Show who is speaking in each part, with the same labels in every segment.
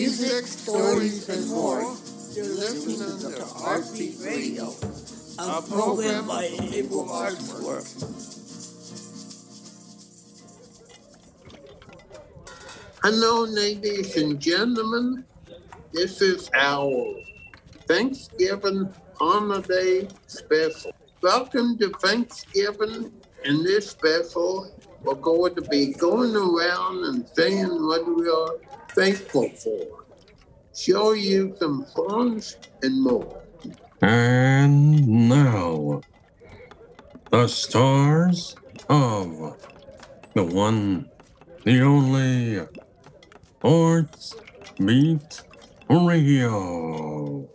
Speaker 1: music, stories, and more. You're listening to Heartbeat Radio, a program by Able Arts Work.
Speaker 2: Hello, ladies and gentlemen. This is our Thanksgiving holiday special. Welcome to Thanksgiving. In this special, we're going to be going around and saying what we are thankful for, show you some songs and more.
Speaker 3: And now, the stars of the one, the only Arts Beat Radio.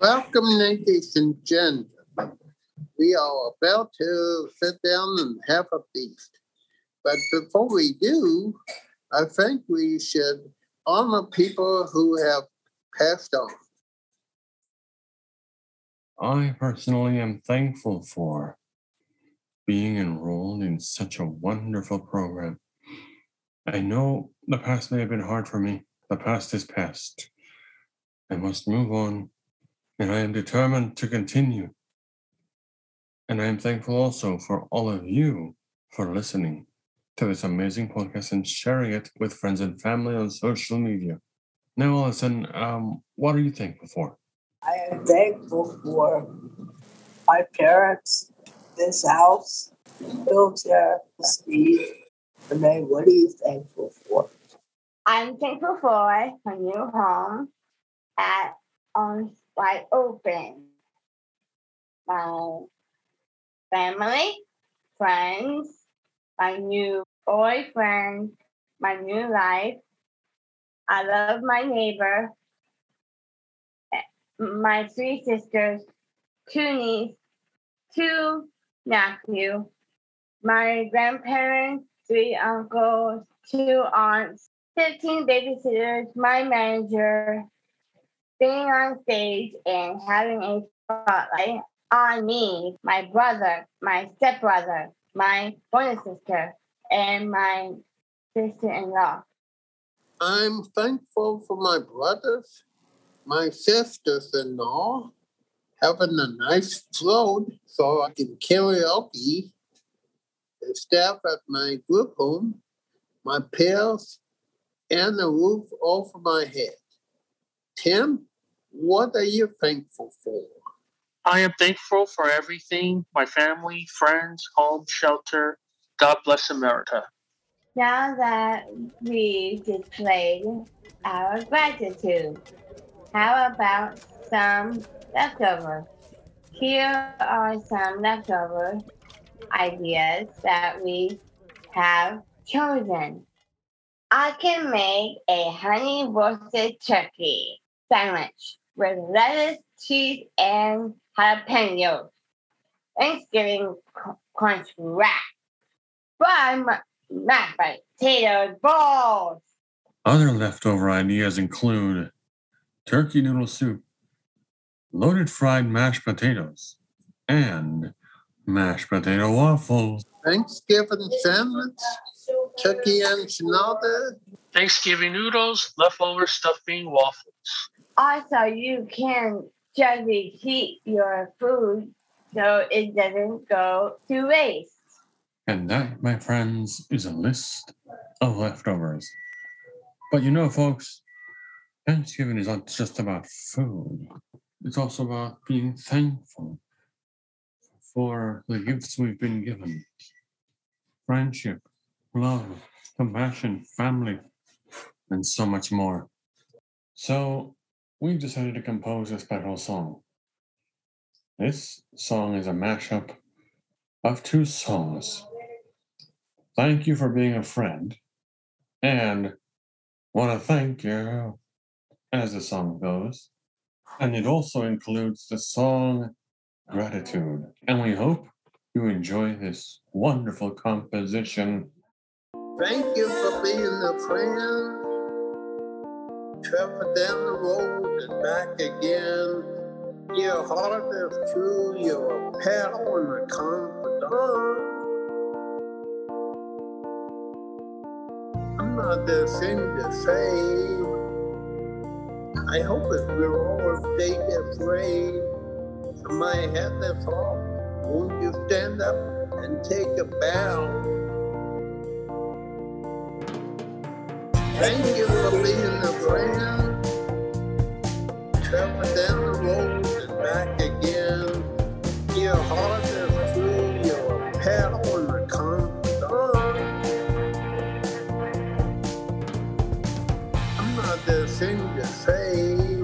Speaker 2: Welcome, ladies and gentlemen. We are about to sit down and have a feast. But before we do, I think we should honor people who have passed on.
Speaker 3: I personally am thankful for being enrolled in such a wonderful program. I know the past may have been hard for me. The past is past. I must move on, and I am determined to continue. And I am thankful also for all of you for listening to this amazing podcast and sharing it with friends and family on social media. Now, Allison, um, what are you thankful for?
Speaker 4: I am thankful for my parents, this house, wheelchair, Steve. Renee, what are you thankful for?
Speaker 5: I'm thankful for a new home at on wide open. My family, friends, my new boyfriend, my new life. I love my neighbor, my three sisters, two nieces, two nephews, my grandparents, three uncles, two aunts, 15 babysitters, my manager, being on stage and having a spotlight on me, my brother, my stepbrother, my bonus sister, and my sister in law.
Speaker 2: I'm thankful for my brothers, my sisters in law, having a nice float so I can karaoke, the staff at my group home, my pals, and the roof over my head. Tim, what are you thankful for?
Speaker 6: I am thankful for everything my family, friends, home, shelter. God bless America.
Speaker 5: Now that we displayed our gratitude, how about some leftovers? Here are some leftover ideas that we have chosen. I can make a honey roasted turkey sandwich with lettuce, cheese, and jalapenos. Thanksgiving crunch wrap. Fried mashed potatoes balls.
Speaker 3: Other leftover ideas include turkey noodle soup, loaded fried mashed potatoes, and mashed potato waffles.
Speaker 2: Thanksgiving sandwich, turkey enchilada,
Speaker 6: Thanksgiving noodles, leftover stuffing, waffles.
Speaker 5: Also, you can just heat your food so it doesn't go to waste.
Speaker 3: And that, my friends, is a list of leftovers. But you know, folks, Thanksgiving is not just about food, it's also about being thankful for the gifts we've been given friendship, love, compassion, family, and so much more. So, we've decided to compose a special song. This song is a mashup of two songs. Thank you for being a friend, and want to thank you, as the song goes. And it also includes the song Gratitude. And we hope you enjoy this wonderful composition.
Speaker 2: Thank you for being a friend. Travel down the road and back again. Your heart is true, you're a pal and a confidant. I'm not ashamed to say I hope that we're all stay afraid. My head is off. Won't you stand up and take a bow? Thank you for being a friend. Travel down the road and back again. Your heart is true, a pal and a confidant. I'm not the thing to say.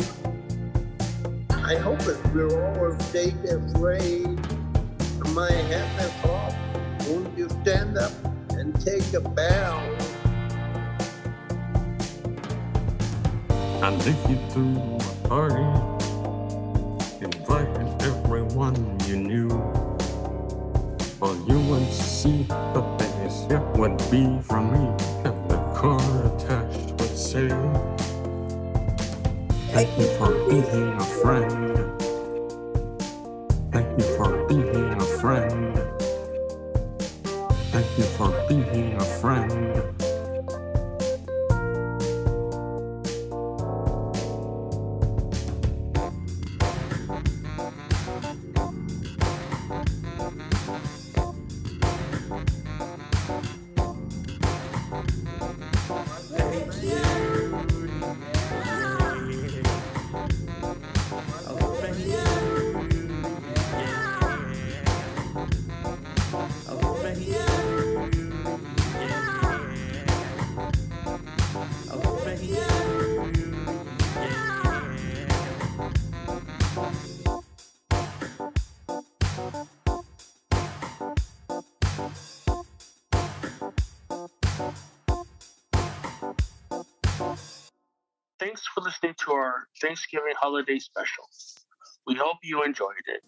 Speaker 2: I hope that we're all stay afraid. My hat is off. Won't you stand up and take a bow?
Speaker 3: And you threw a party, invited everyone you knew. Well, you would see the face, yeah, would be from me, and the car attached would say, Thank you for being a friend. Thank you
Speaker 6: Thanks for listening to our Thanksgiving holiday special. We hope you enjoyed it.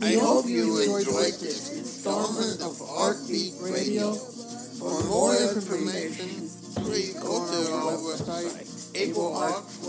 Speaker 1: I hope you enjoyed this installment of Heartbeat Radio. For more information, please go to our website, ableartwork.org